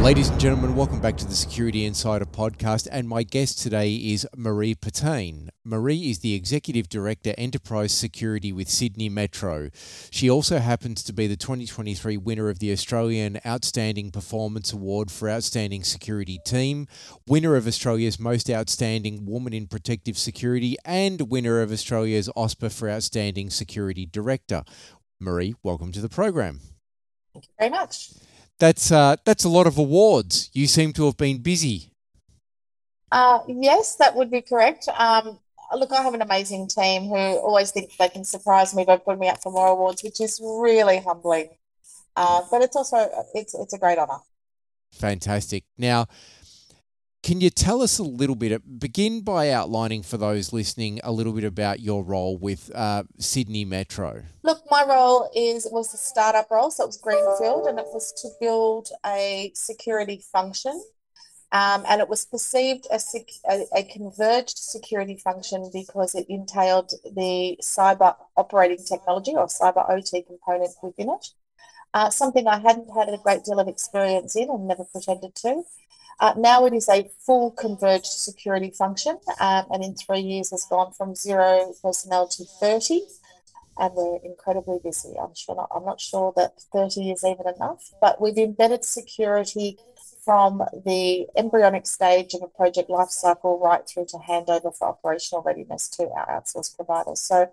Ladies and gentlemen, welcome back to the Security Insider podcast. And my guest today is Marie Patane. Marie is the Executive Director, Enterprise Security with Sydney Metro. She also happens to be the 2023 winner of the Australian Outstanding Performance Award for Outstanding Security Team, winner of Australia's Most Outstanding Woman in Protective Security, and winner of Australia's OSPA for Outstanding Security Director. Marie, welcome to the program. Thank you very much. That's uh, that's a lot of awards. You seem to have been busy. Uh, yes, that would be correct. Um, look, I have an amazing team who always think they can surprise me by putting me up for more awards, which is really humbling. Uh, but it's also it's it's a great honour. Fantastic. Now, can you tell us a little bit? Begin by outlining for those listening a little bit about your role with uh, Sydney Metro. Look, my role is was a startup role, so it was greenfield, and it was to build a security function, um, and it was perceived as sec- a, a converged security function because it entailed the cyber operating technology or cyber OT component within it. Uh, something I hadn't had a great deal of experience in and never pretended to. Uh, now it is a full converged security function, um, and in three years has gone from zero personnel to 30, and we're incredibly busy. I'm sure not, I'm not sure that 30 is even enough, but we've embedded security from the embryonic stage of a project lifecycle right through to handover for operational readiness to our outsourced providers. So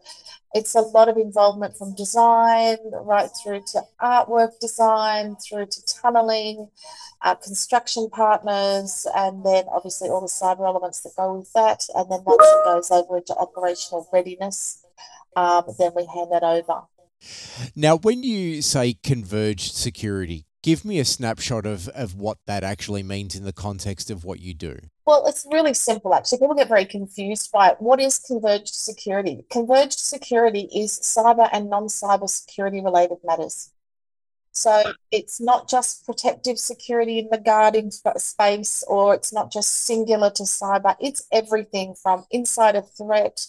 it's a lot of involvement from design right through to artwork design, through to tunneling, uh, construction partners, and then obviously all the cyber elements that go with that. And then once it goes over into operational readiness, um, then we hand that over. Now, when you say converged security, give me a snapshot of, of what that actually means in the context of what you do. Well, it's really simple, actually. People get very confused by it. What is converged security? Converged security is cyber and non cyber security related matters. So it's not just protective security in the guarding space, or it's not just singular to cyber. It's everything from insider threat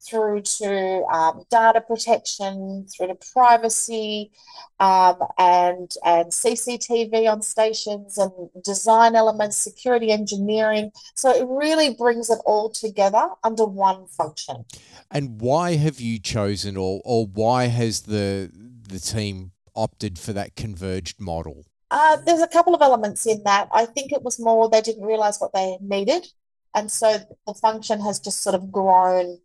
through to um, data protection, through to privacy, um, and and CCTV on stations, and design elements, security engineering. So it really brings it all together under one function. And why have you chosen, or or why has the the team opted for that converged model? Uh, there's a couple of elements in that. I think it was more they didn't realize what they needed. And so the function has just sort of grown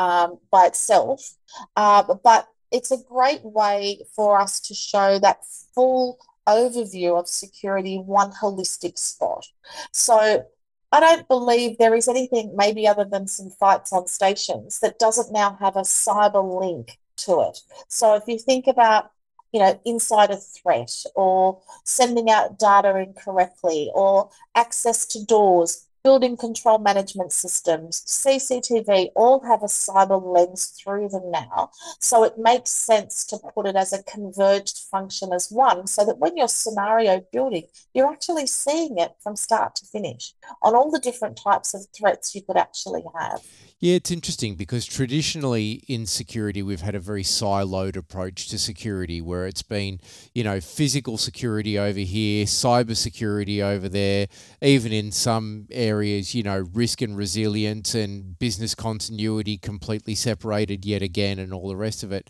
um, by itself. Uh, but it's a great way for us to show that full overview of security in one holistic spot. So I don't believe there is anything, maybe other than some fights on stations, that doesn't now have a cyber link to it. So if you think about you know, insider threat or sending out data incorrectly or access to doors, building control management systems, CCTV, all have a cyber lens through them now. So it makes sense to put it as a converged function as one so that when you're scenario building, you're actually seeing it from start to finish on all the different types of threats you could actually have. Yeah, it's interesting because traditionally in security, we've had a very siloed approach to security where it's been, you know, physical security over here, cyber security over there, even in some areas, you know, risk and resilience and business continuity completely separated yet again and all the rest of it.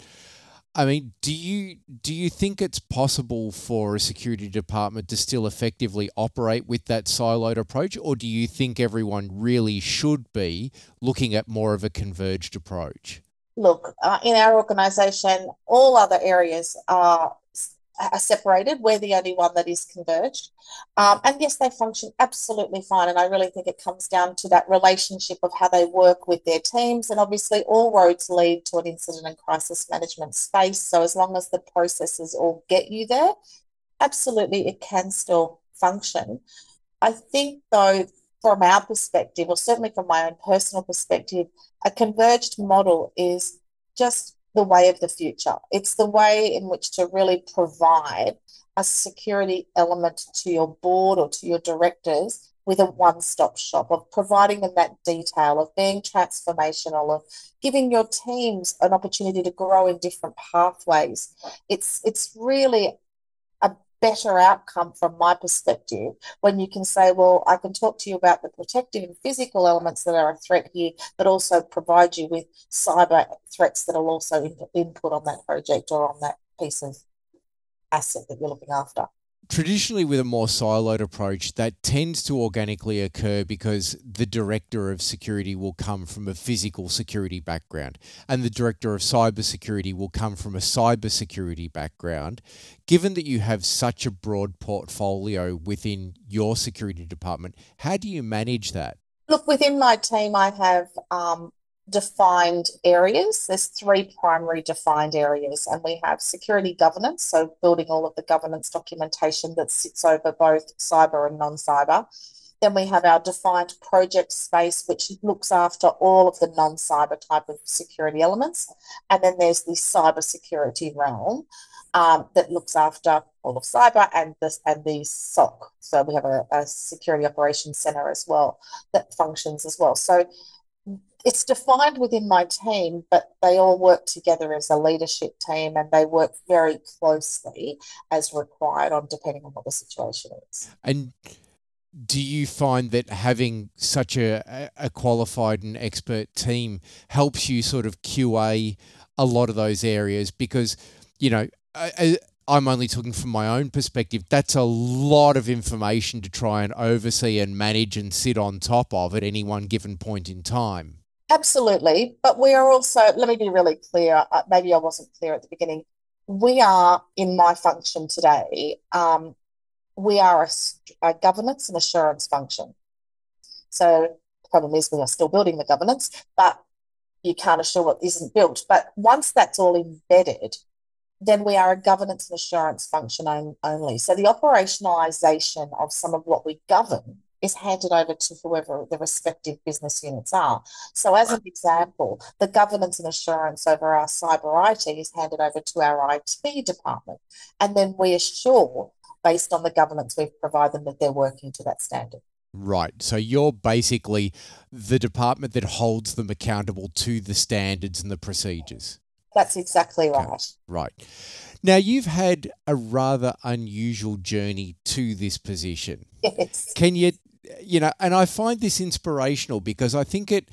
I mean, do you do you think it's possible for a security department to still effectively operate with that siloed approach, or do you think everyone really should be looking at more of a converged approach? Look, uh, in our organisation, all other areas are are separated. We're the only one that is converged. Um, and yes, they function absolutely fine. And I really think it comes down to that relationship of how they work with their teams. And obviously, all roads lead to an incident and crisis management space. So as long as the processes all get you there, absolutely, it can still function. I think, though, from our perspective, or certainly from my own personal perspective, a converged model is just the way of the future. It's the way in which to really provide a security element to your board or to your directors with a one stop shop of providing them that detail, of being transformational, of giving your teams an opportunity to grow in different pathways. It's, it's really better outcome from my perspective when you can say, well, I can talk to you about the protective and physical elements that are a threat here, but also provide you with cyber threats that will also input on that project or on that piece of asset that you're looking after traditionally with a more siloed approach that tends to organically occur because the director of security will come from a physical security background and the director of cybersecurity will come from a cybersecurity background. Given that you have such a broad portfolio within your security department how do you manage that? Look within my team i have um, defined areas. There's three primary defined areas, and we have security governance, so building all of the governance documentation that sits over both cyber and non cyber. Then we have our defined project space, which looks after all of the non cyber type of security elements. And then there's the cyber security realm um, that looks after all of cyber and this and the SOC. So we have a, a security operations center as well that functions as well. So it's defined within my team, but they all work together as a leadership team and they work very closely as required on depending on what the situation is. And do you find that having such a, a qualified and expert team helps you sort of QA a lot of those areas? Because, you know, I, I'm only talking from my own perspective. That's a lot of information to try and oversee and manage and sit on top of at any one given point in time. Absolutely. But we are also, let me be really clear. Uh, maybe I wasn't clear at the beginning. We are, in my function today, um, we are a, a, governance and assurance function. So the problem is we are still building the governance, but you can't assure what isn't built. But once that's all embedded, then we are a governance and assurance function only. So the operationalization of some of what we govern is handed over to whoever the respective business units are. So, as an example, the governance and assurance over our cyber IT is handed over to our IT department. And then we assure, based on the governance we provide them, that they're working to that standard. Right. So you're basically the department that holds them accountable to the standards and the procedures. That's exactly right. Okay. Right. Now, you've had a rather unusual journey to this position. Yes. Can you you know, and I find this inspirational because I think it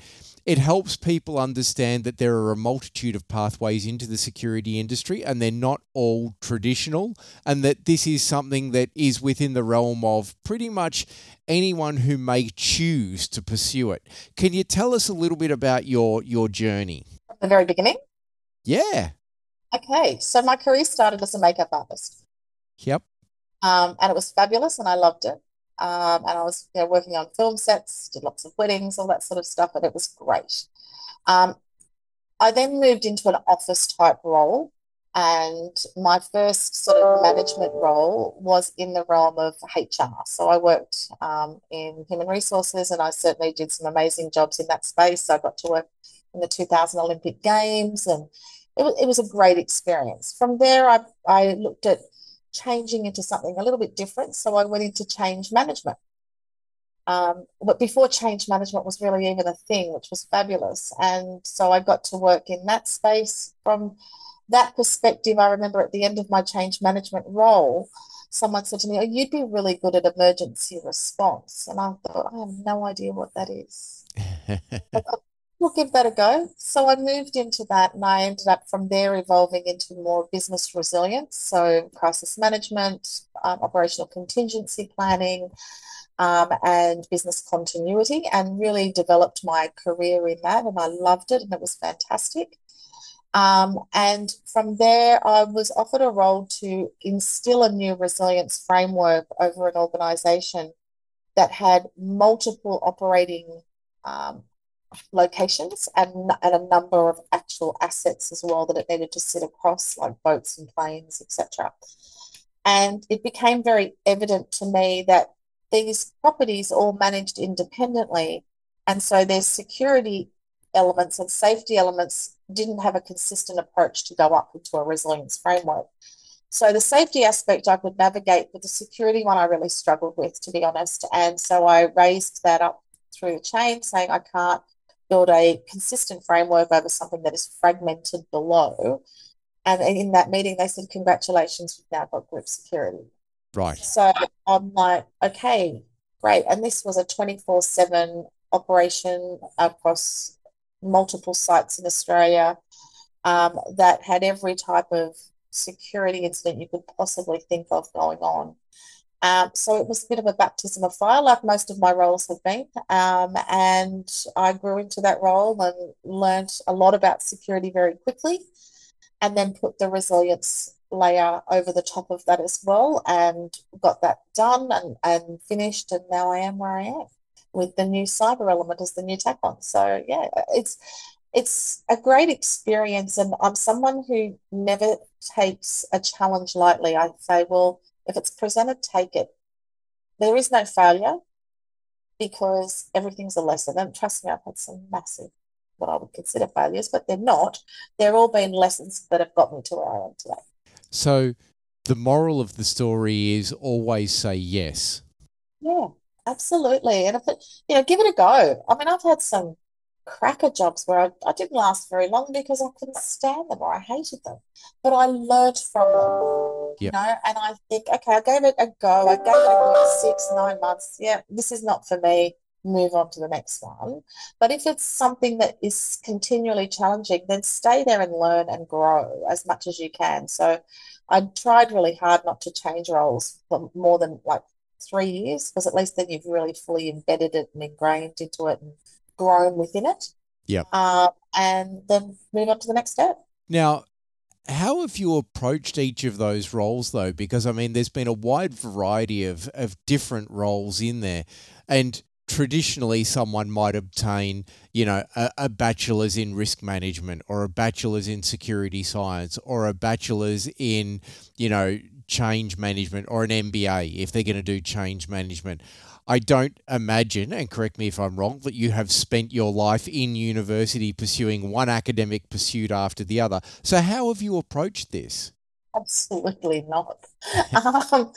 it helps people understand that there are a multitude of pathways into the security industry and they're not all traditional and that this is something that is within the realm of pretty much anyone who may choose to pursue it. Can you tell us a little bit about your your journey? At the very beginning? Yeah. Okay, so my career started as a makeup artist. Yep. Um, and it was fabulous and I loved it. Um, and I was you know, working on film sets, did lots of weddings, all that sort of stuff, and it was great. Um, I then moved into an office type role, and my first sort of management role was in the realm of HR. So I worked um, in human resources, and I certainly did some amazing jobs in that space. I got to work in the 2000 Olympic Games, and it was, it was a great experience. From there, I, I looked at changing into something a little bit different. So I went into change management. Um, but before change management was really even a thing, which was fabulous. And so I got to work in that space. From that perspective, I remember at the end of my change management role, someone said to me, Oh, you'd be really good at emergency response. And I thought, I have no idea what that is. we'll give that a go. So I moved into that and I ended up from there evolving into more business resilience. So crisis management, um, operational contingency planning, um, and business continuity, and really developed my career in that. And I loved it and it was fantastic. Um, and from there, I was offered a role to instill a new resilience framework over an organization that had multiple operating um, locations and, and a number of actual assets as well that it needed to sit across, like boats and planes, etc. And it became very evident to me that these properties all managed independently. And so their security elements and safety elements didn't have a consistent approach to go up into a resilience framework. So the safety aspect I could navigate, but the security one I really struggled with, to be honest. And so I raised that up through the chain, saying I can't build a consistent framework over something that is fragmented below. And in that meeting, they said, Congratulations, we've now got group security. Right. So I'm like, okay, great. And this was a 24 7 operation across multiple sites in Australia um, that had every type of security incident you could possibly think of going on. Um, so it was a bit of a baptism of fire, like most of my roles have been. Um, and I grew into that role and learned a lot about security very quickly, and then put the resilience layer over the top of that as well, and got that done and, and finished. And now I am where I am with the new cyber element as the new tack on. So yeah, it's it's a great experience, and I'm someone who never takes a challenge lightly. I say, well if it's presented, take it. There is no failure because everything's a lesson. And trust me, I've had some massive, what I would consider failures, but they're not. They're all been lessons that have got me to where I am today. So the moral of the story is always say yes. Yeah, absolutely. And if it, you know, give it a go. I mean, I've had some cracker jobs where I, I didn't last very long because I couldn't stand them or I hated them. But I learned from them, yep. you know, and I think, okay, I gave it a go. I gave it a six, nine months. Yeah, this is not for me. Move on to the next one. But if it's something that is continually challenging, then stay there and learn and grow as much as you can. So I tried really hard not to change roles for more than like three years because at least then you've really fully embedded it and ingrained into it and grown within it. Yeah. Um, and then move on to the next step. Now, how have you approached each of those roles though? Because I mean, there's been a wide variety of, of different roles in there. And traditionally, someone might obtain, you know, a, a bachelor's in risk management or a bachelor's in security science or a bachelor's in, you know, change management or an MBA if they're going to do change management. I don't imagine, and correct me if I'm wrong, that you have spent your life in university pursuing one academic pursuit after the other. So, how have you approached this? Absolutely not. um,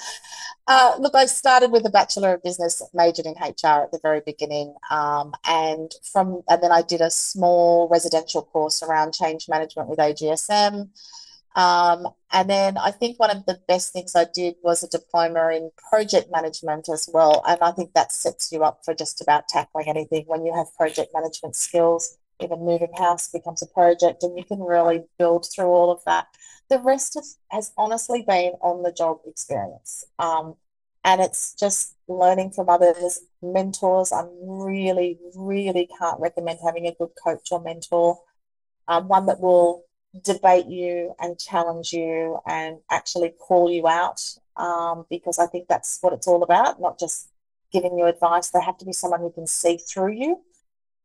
uh, look, I started with a Bachelor of Business, majored in HR at the very beginning, um, and from and then I did a small residential course around change management with AGSM. Um, and then I think one of the best things I did was a diploma in project management as well. And I think that sets you up for just about tackling anything when you have project management skills. Even moving house becomes a project, and you can really build through all of that. The rest of, has honestly been on the job experience. Um, and it's just learning from others, mentors. I really, really can't recommend having a good coach or mentor, um, one that will debate you and challenge you and actually call you out um, because I think that's what it's all about, not just giving you advice. They have to be someone who can see through you.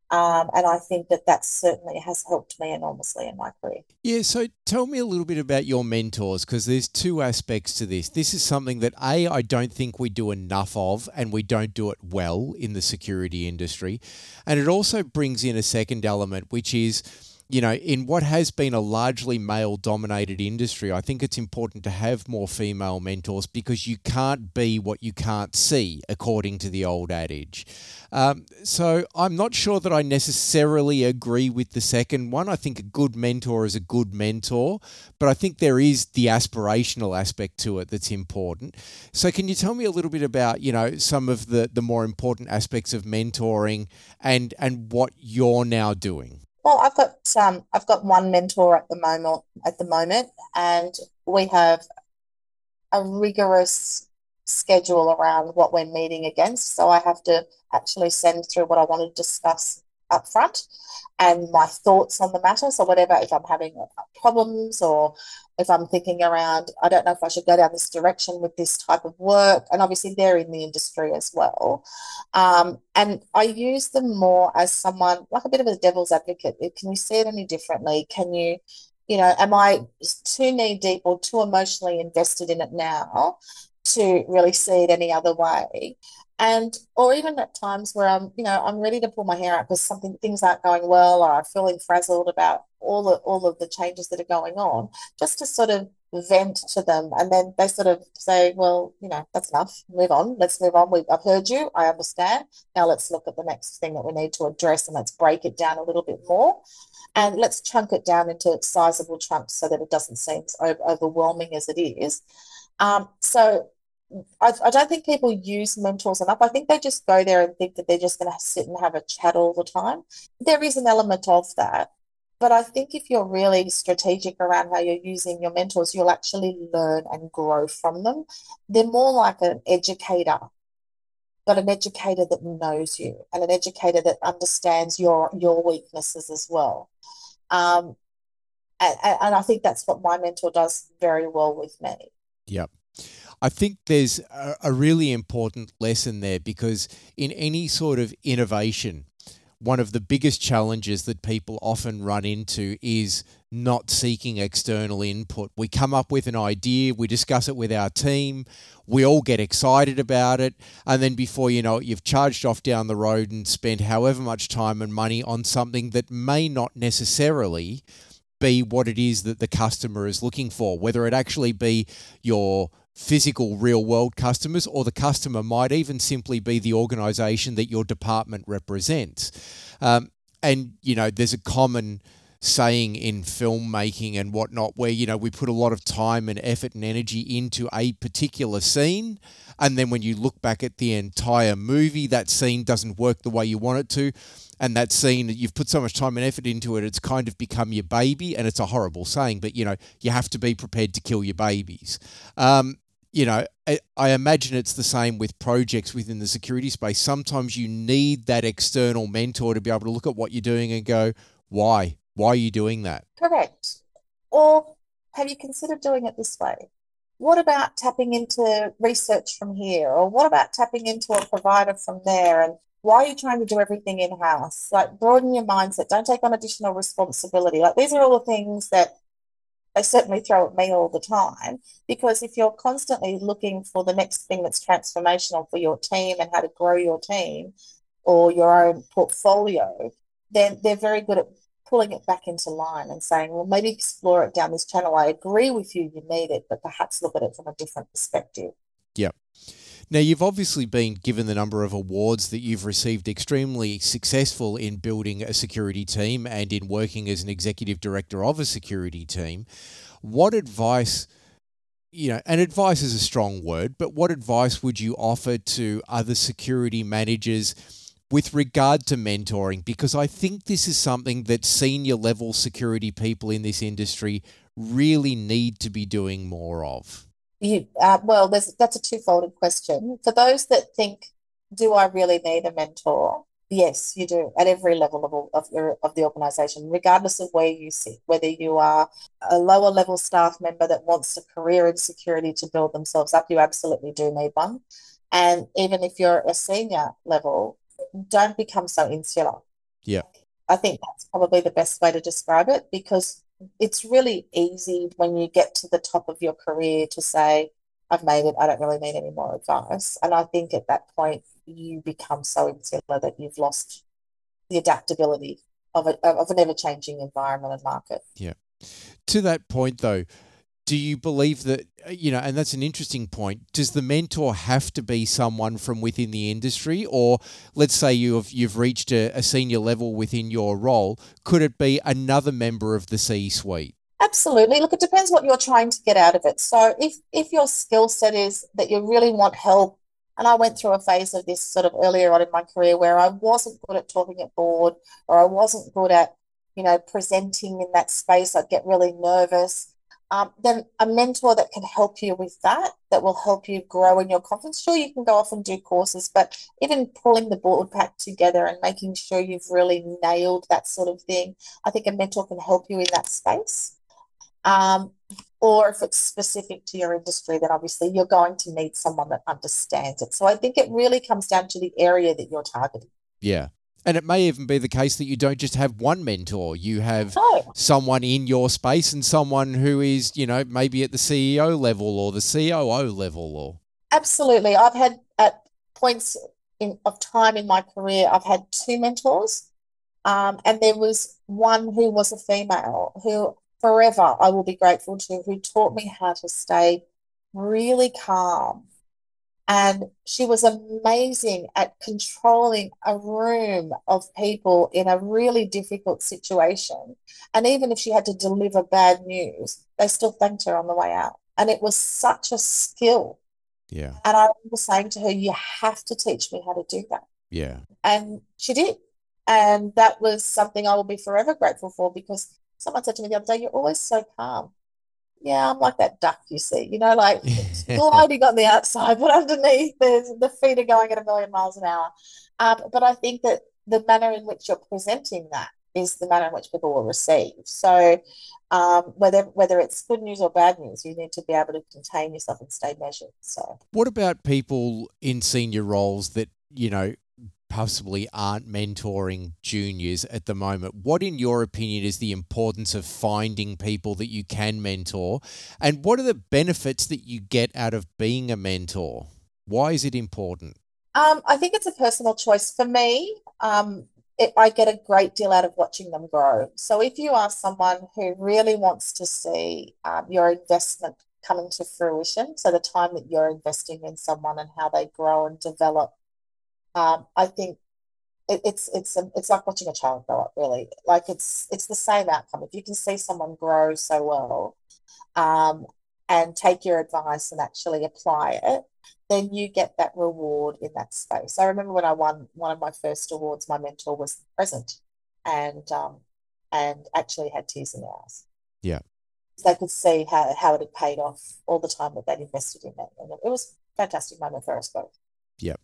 Um, and I think that that certainly has helped me enormously in my career. Yeah, so tell me a little bit about your mentors because there's two aspects to this. This is something that A, I don't think we do enough of, and we don't do it well in the security industry. And it also brings in a second element, which is you know, in what has been a largely male dominated industry, I think it's important to have more female mentors because you can't be what you can't see, according to the old adage. Um, so I'm not sure that I necessarily agree with the second one. I think a good mentor is a good mentor, but I think there is the aspirational aspect to it that's important. So can you tell me a little bit about, you know, some of the, the more important aspects of mentoring and and what you're now doing? Well, I've got um, I've got one mentor at the moment at the moment, and we have a rigorous schedule around what we're meeting against. So I have to actually send through what I want to discuss up front and my thoughts on the matter. So whatever, if I'm having problems or if I'm thinking around, I don't know if I should go down this direction with this type of work. And obviously they're in the industry as well. Um, and I use them more as someone like a bit of a devil's advocate. Can you see it any differently? Can you, you know, am I too knee deep or too emotionally invested in it now to really see it any other way? and or even at times where I'm, you know, I'm ready to pull my hair out because something things aren't going well, or I'm feeling frazzled about all the all of the changes that are going on, just to sort of vent to them, and then they sort of say, "Well, you know, that's enough. Move on. Let's move on. We've, I've heard you. I understand. Now let's look at the next thing that we need to address, and let's break it down a little bit more, and let's chunk it down into sizable chunks so that it doesn't seem overwhelming as it is." Um, so I, I don't think people use mentors enough. I think they just go there and think that they're just going to sit and have a chat all the time. There is an element of that. But I think if you're really strategic around how you're using your mentors, you'll actually learn and grow from them. They're more like an educator, but an educator that knows you and an educator that understands your your weaknesses as well. Um, and, and I think that's what my mentor does very well with me. Yep. I think there's a, a, really important lesson there because in any sort of innovation, one of the biggest challenges that people often run into is not seeking external input. We come up with an idea, we discuss it with our team, we all get excited about it, and then before you know it, you've charged off down the road and spent however much time and money on something that may not necessarily be what it is that the customer is looking for, whether it actually be your physical real world customers or the customer might even simply be the organization that your department represents. Um, and, you know, there's a common saying in filmmaking and whatnot where, you know, we put a lot of time and effort and energy into a particular scene. And then when you look back at the entire movie, that scene doesn't work the way you want it to and that scene you've put so much time and effort into it it's kind of become your baby and it's a horrible saying but you know you have to be prepared to kill your babies um, you know I, I imagine it's the same with projects within the security space. Sometimes you need that external mentor to be able to look at what you're doing and go why? Why are you doing that? Correct. Or have you considered doing it this way? What about tapping into research from here? Or what about tapping into a provider from there? And why are you trying to do everything in house? Like, broaden your mindset. Don't take on additional responsibility. Like, these are all the things that they certainly throw at me all the time. Because if you're constantly looking for the next thing that's transformational for your team and how to grow your team or your own portfolio, then they're very good at pulling it back into line and saying, well, maybe explore it down this channel. I agree with you, you need it, but perhaps look at it from a different perspective. Now, you've obviously been given the number of awards that you've received extremely successful in building a security team and in working as an executive director of a security team. What advice, you know, and advice is a strong word, but what advice would you offer to other security managers? with regard to mentoring, because I think this is something that senior level security people in this industry really need to be doing more of. You, uh, well, there's that's a two-folded question. For those that think, do I really need a mentor? Yes, you do at every level of, of, your, of the organization, regardless of where you sit, whether you are a lower level staff member that wants a career in security to build themselves up, you absolutely do need one. And even if you're a senior level, don't become so insular. Yeah. I think that's probably the best way to describe it because it's really easy when you get to the top of your career to say, I've made it, I don't really need any more advice. And I think at that point, you become so insular that you've lost the adaptability of, a, of an ever changing environment and market. Yeah. To that point, though, do you believe that uh, you know and that's an interesting point does the mentor have to be someone from within the industry? Or let's say you've you've reached a, a senior level within your role could it be another member of the c suite absolutely. Look it depends what you're trying to get out of it. So if if your skill set is that you really want help and I went through a phase of this sort of earlier on in my career where I wasn't good at talking at board or I wasn't good at, you know, presenting in that space. I'd get really nervous um, then a mentor that can help you with that, that will help you grow in your confidence. Sure, you can go off and do courses, but even pulling the board pack together and making sure you've really nailed that sort of thing, I think a mentor can help you in that space. Um, or if it's specific to your industry, then obviously you're going to need someone that understands it. So I think it really comes down to the area that you're targeting. Yeah. And it may even be the case that you don't just have one mentor. You have oh. someone in your space and someone who is, you know, maybe at the CEO level or the COO level or Absolutely. I've had at points in, of time in my career, I've had two mentors. Um, and there was one who was a female who forever I will be grateful to, who taught me how to stay really calm and she was amazing at controlling a room of people in a really difficult situation. And even if she had to deliver bad news, they still thanked her on the way out. And it was such a skill Yeah. And I remember saying to her, You have to teach me how to do that. Yeah. And she did. And that was something I will be forever grateful for because someone said to me the other day, You're always so calm. Yeah, I'm like that duck you see, you know, like gliding on the outside, but underneath there's the feet are going at a million miles an hour. Um, but I think that the manner in which you're presenting that is the manner in which people will receive. So um, whether whether it's good news or bad news, you need to be able to contain yourself and stay measured. So what about people in senior roles that you know possibly aren't mentoring juniors at the moment. What, in your opinion, is the importance of finding people that you can mentor? And what are the benefits that you get out of being a mentor? Why is it important? Um, I think it's a personal choice. For me, um, it, I get a great deal out of watching them grow. So if you are someone who really wants to see um, your investment coming to fruition, so the time that you're investing in someone and how they grow and develop um, I think it, it's it's a, it's like watching a child grow up. Really, like it's it's the same outcome. If you can see someone grow so well, um, and take your advice and actually apply it, then you get that reward in that space. I remember when I won one of my first awards, my mentor was present, and um, and actually had tears in their eyes. Yeah. They could see how, how it had paid off all the time that they'd invested in it. And it was fantastic moment for us both. Yeah.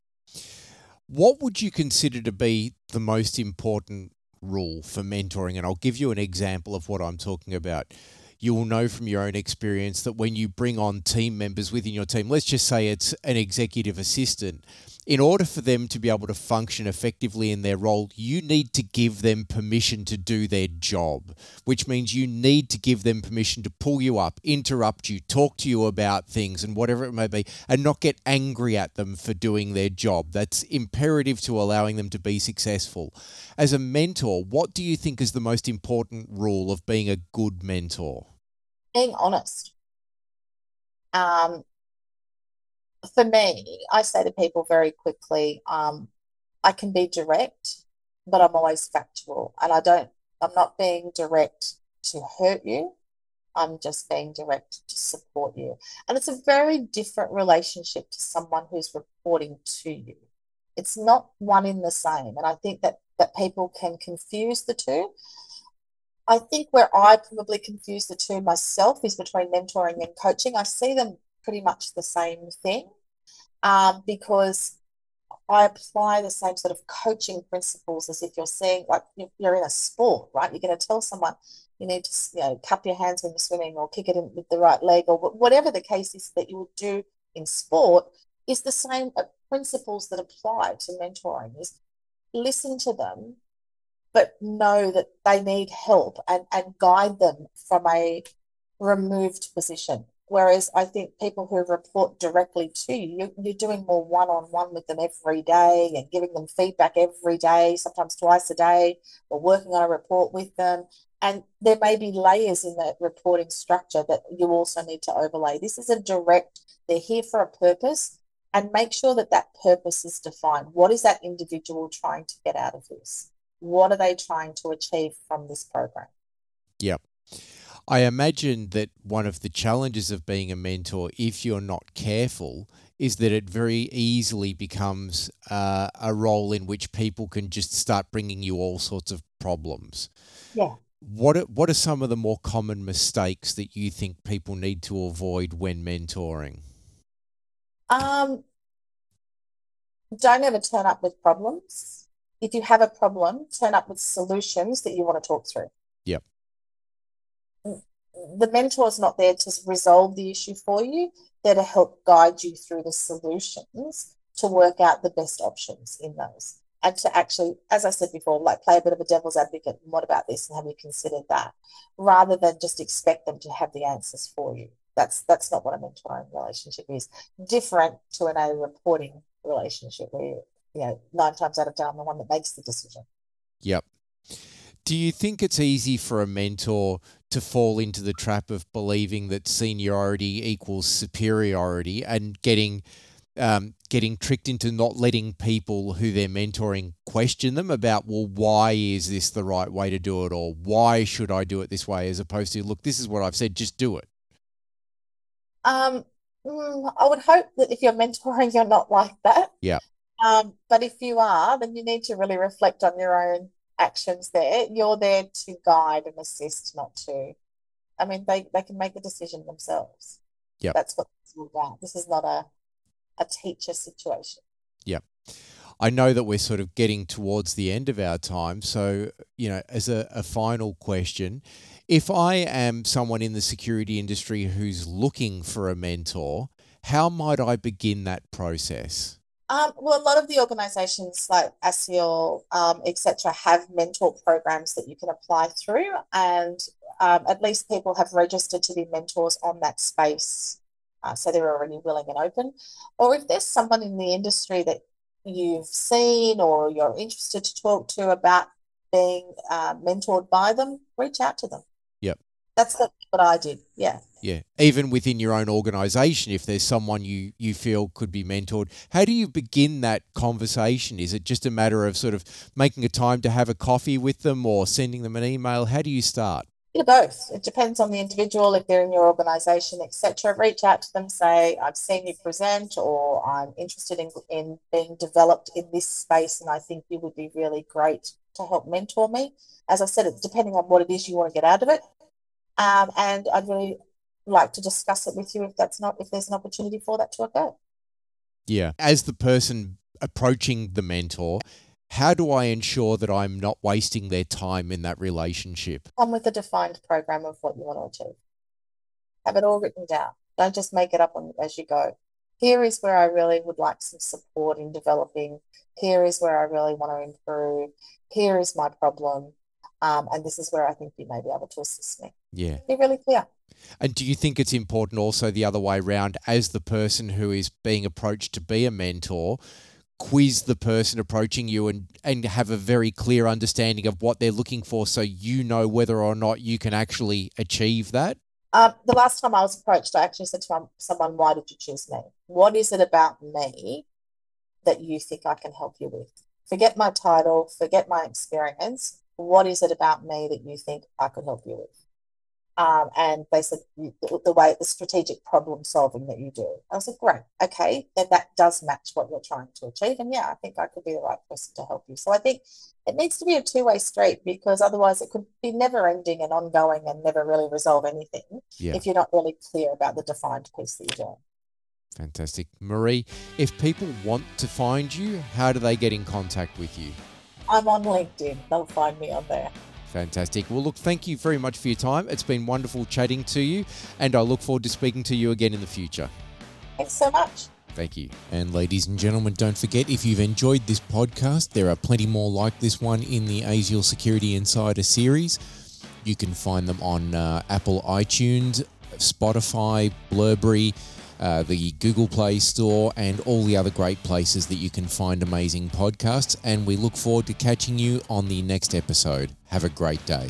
What would you consider to be the most important rule for mentoring? And I'll give you an example of what I'm talking about. You will know from your own experience that when you bring on team members within your team, let's just say it's an executive assistant, in order for them to be able to function effectively in their role, you need to give them permission to do their job, which means you need to give them permission to pull you up, interrupt you, talk to you about things and whatever it may be, and not get angry at them for doing their job. That's imperative to allowing them to be successful. As a mentor, what do you think is the most important rule of being a good mentor? Being honest. Um, for me, I say to people very quickly, um, I can be direct, but I'm always factual. And I don't, I'm not being direct to hurt you. I'm just being direct to support you. And it's a very different relationship to someone who's reporting to you. It's not one in the same. And I think that that people can confuse the two. I think where I probably confuse the two myself is between mentoring and coaching. I see them pretty much the same thing um, because I apply the same sort of coaching principles as if you're seeing, like you're in a sport, right? You're going to tell someone you need to, you know, cup your hands when you're swimming or kick it in with the right leg or whatever the case is that you would do in sport is the same uh, principles that apply to mentoring is listen to them, but know that they need help and, and guide them from a removed position. Whereas I think people who report directly to you, you're doing more one on one with them every day and giving them feedback every day, sometimes twice a day, or working on a report with them. And there may be layers in that reporting structure that you also need to overlay. This is a direct, they're here for a purpose, and make sure that that purpose is defined. What is that individual trying to get out of this? What are they trying to achieve from this program? Yep. I imagine that one of the challenges of being a mentor, if you're not careful, is that it very easily becomes uh, a role in which people can just start bringing you all sorts of problems. Yeah. What are, what are some of the more common mistakes that you think people need to avoid when mentoring? Um, don't ever turn up with problems. If you have a problem, turn up with solutions that you want to talk through the mentor is not there to resolve the issue for you. They're to help guide you through the solutions to work out the best options in those. And to actually, as I said before, like play a bit of a devil's advocate. What about this? And have you considered that? Rather than just expect them to have the answers for you. That's that's not what a mentoring relationship is. Different to an a reporting relationship where you know nine times out of ten I'm the one that makes the decision. Yep. Do you think it's easy for a mentor to fall into the trap of believing that seniority equals superiority and getting um, getting tricked into not letting people who they're mentoring question them about, well, why is this the right way to do it, or why should I do it this way, as opposed to, look, this is what I've said, just do it. Um, Mm, I would hope that if you're mentoring, you're not like that. Yeah. Um, but if you are, then you need to really reflect on your own actions there. You're there to guide and assist, not to. I mean, they, they can make the decision themselves. Yeah. That's what it's all about. This is not a a teacher situation. Yeah. I know that we're sort of getting towards the end of our time. So, you know, as a, a final question, if I am someone in the security industry who's looking for a mentor, how might I begin that process? Um, well, a lot of the organizations like ASIAL, um, etc., have mentor programs that you can apply through, and um, at least people have registered to be mentors on that space. Uh, so they're already willing and open. Or if there's someone in the industry that you've seen or you're interested to talk to about being uh, mentored by them, reach out to them. That's what I did. Yeah. Yeah. Even within your own organization, if there's someone you, you feel could be mentored, how do you begin that conversation? Is it just a matter of sort of making a time to have a coffee with them or sending them an email? How do you start? of both. It depends on the individual, if they're in your organization, etc. Reach out to them, say, I've seen you present, or I'm interested in, in being developed in this space, and I think you would be really great to help mentor me. As I said, it's depending on what it is you want to get out of it. Um, and I'd really like to discuss it with you if that's not if there's an opportunity for that to occur. Yeah. As the person approaching the mentor, how do I ensure that I'm not wasting their time in that relationship? Come with a defined program of what you want to achieve. Have it all written down. Don't just make it up on, as you go. Here is where I really would like some support in developing. Here is where I really want to improve. Here is my problem. Um, and this is where I think you may be able to assist me. Yeah. Be really clear. And do you think it's important also the other way around as the person who is being approached to be a mentor? quiz the person approaching you and, and have a very clear understanding of what they're looking for so you know whether or not you can actually achieve that? Um, the last time I was approached, I actually said to someone, Why did you choose me? What is it about me that you think I can help you with? Forget my title, forget my experience. What is it about me that you think I could help you with? um, and basically the, the, way the strategic problem solving that you do. I was like, great, okay, then that does match what you're trying to achieve, and yeah, I think I could be the right person to help you. So I think it needs to be a two way street because otherwise it could be never ending and ongoing and never really resolve anything yeah. if you're not really clear about the defined piece that you're doing. Fantastic, Marie. If people want to find you, how do they get in contact with you? I'm on LinkedIn. They'll find me on there. Fantastic. Well, look, thank you very much for your time. It's been wonderful chatting to you, and I look forward to speaking to you again in the future. Thanks so much. Thank you. And ladies and gentlemen, don't forget if you've enjoyed this podcast, there are plenty more like this one in the ASIAL Security Insider series. You can find them on uh, Apple iTunes, Spotify, Blubrry, uh, the Google Play Store, and all the other great places that you can find amazing podcasts. And we look forward to catching you on the next episode. Have a great day.